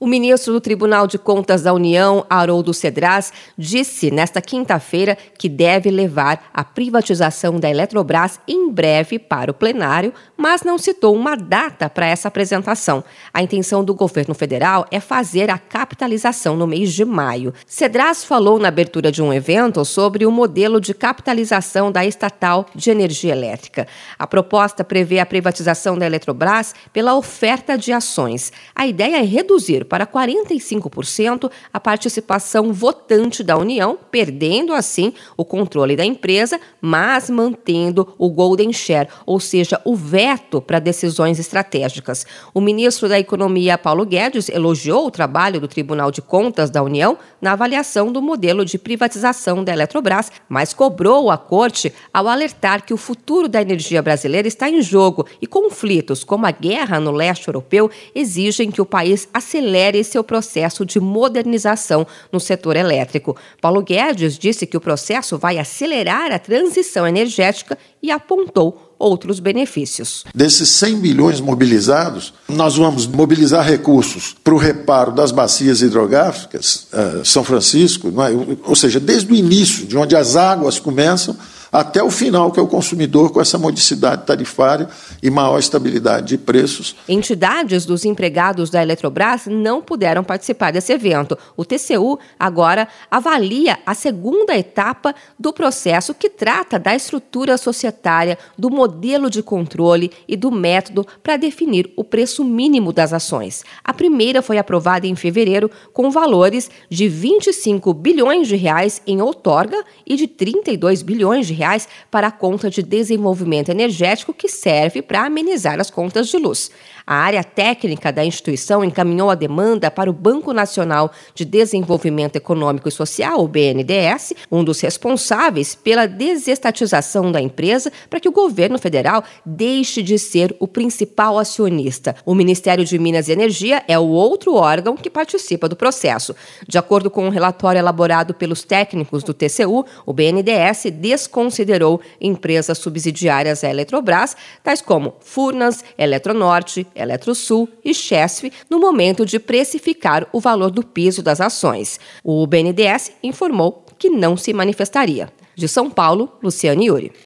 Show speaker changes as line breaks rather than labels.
O ministro do Tribunal de Contas da União, Haroldo Cedras, disse nesta quinta-feira que deve levar a privatização da Eletrobras em breve para o plenário, mas não citou uma data para essa apresentação. A intenção do governo federal é fazer a capitalização no mês de maio. Cedras falou na abertura de um evento sobre o modelo de capitalização da estatal de energia elétrica. A proposta prevê a privatização da Eletrobras pela oferta de ações. A ideia é reduzir para 45% a participação votante da União, perdendo assim o controle da empresa, mas mantendo o golden share, ou seja, o veto para decisões estratégicas. O ministro da Economia, Paulo Guedes, elogiou o trabalho do Tribunal de Contas da União na avaliação do modelo de privatização da Eletrobras, mas cobrou a corte ao alertar que o futuro da energia brasileira está em jogo e conflitos como a guerra no leste europeu exigem que o país acelere acelere seu processo de modernização no setor elétrico. Paulo Guedes disse que o processo vai acelerar a transição energética e apontou outros benefícios.
Desses 100 bilhões mobilizados, nós vamos mobilizar recursos para o reparo das bacias hidrográficas, uh, São Francisco, é? ou seja, desde o início, de onde as águas começam, até o final, que é o consumidor com essa modicidade tarifária e maior estabilidade de preços.
Entidades dos empregados da Eletrobras não puderam participar desse evento. O TCU agora avalia a segunda etapa do processo que trata da estrutura societária, do modelo de controle e do método para definir o preço mínimo das ações. A primeira foi aprovada em fevereiro com valores de 25 bilhões de reais em outorga e de 32 bilhões de reais reais para a conta de desenvolvimento energético que serve para amenizar as contas de luz. A área técnica da instituição encaminhou a demanda para o Banco Nacional de Desenvolvimento Econômico e Social, o BNDES, um dos responsáveis pela desestatização da empresa, para que o governo federal deixe de ser o principal acionista. O Ministério de Minas e Energia é o outro órgão que participa do processo. De acordo com um relatório elaborado pelos técnicos do TCU, o BNDES desconsiderou empresas subsidiárias à Eletrobras, tais como Furnas, Eletronorte, Eletrosul e Chesf no momento de precificar o valor do piso das ações. O BNDES informou que não se manifestaria. De São Paulo, Luciane Yuri.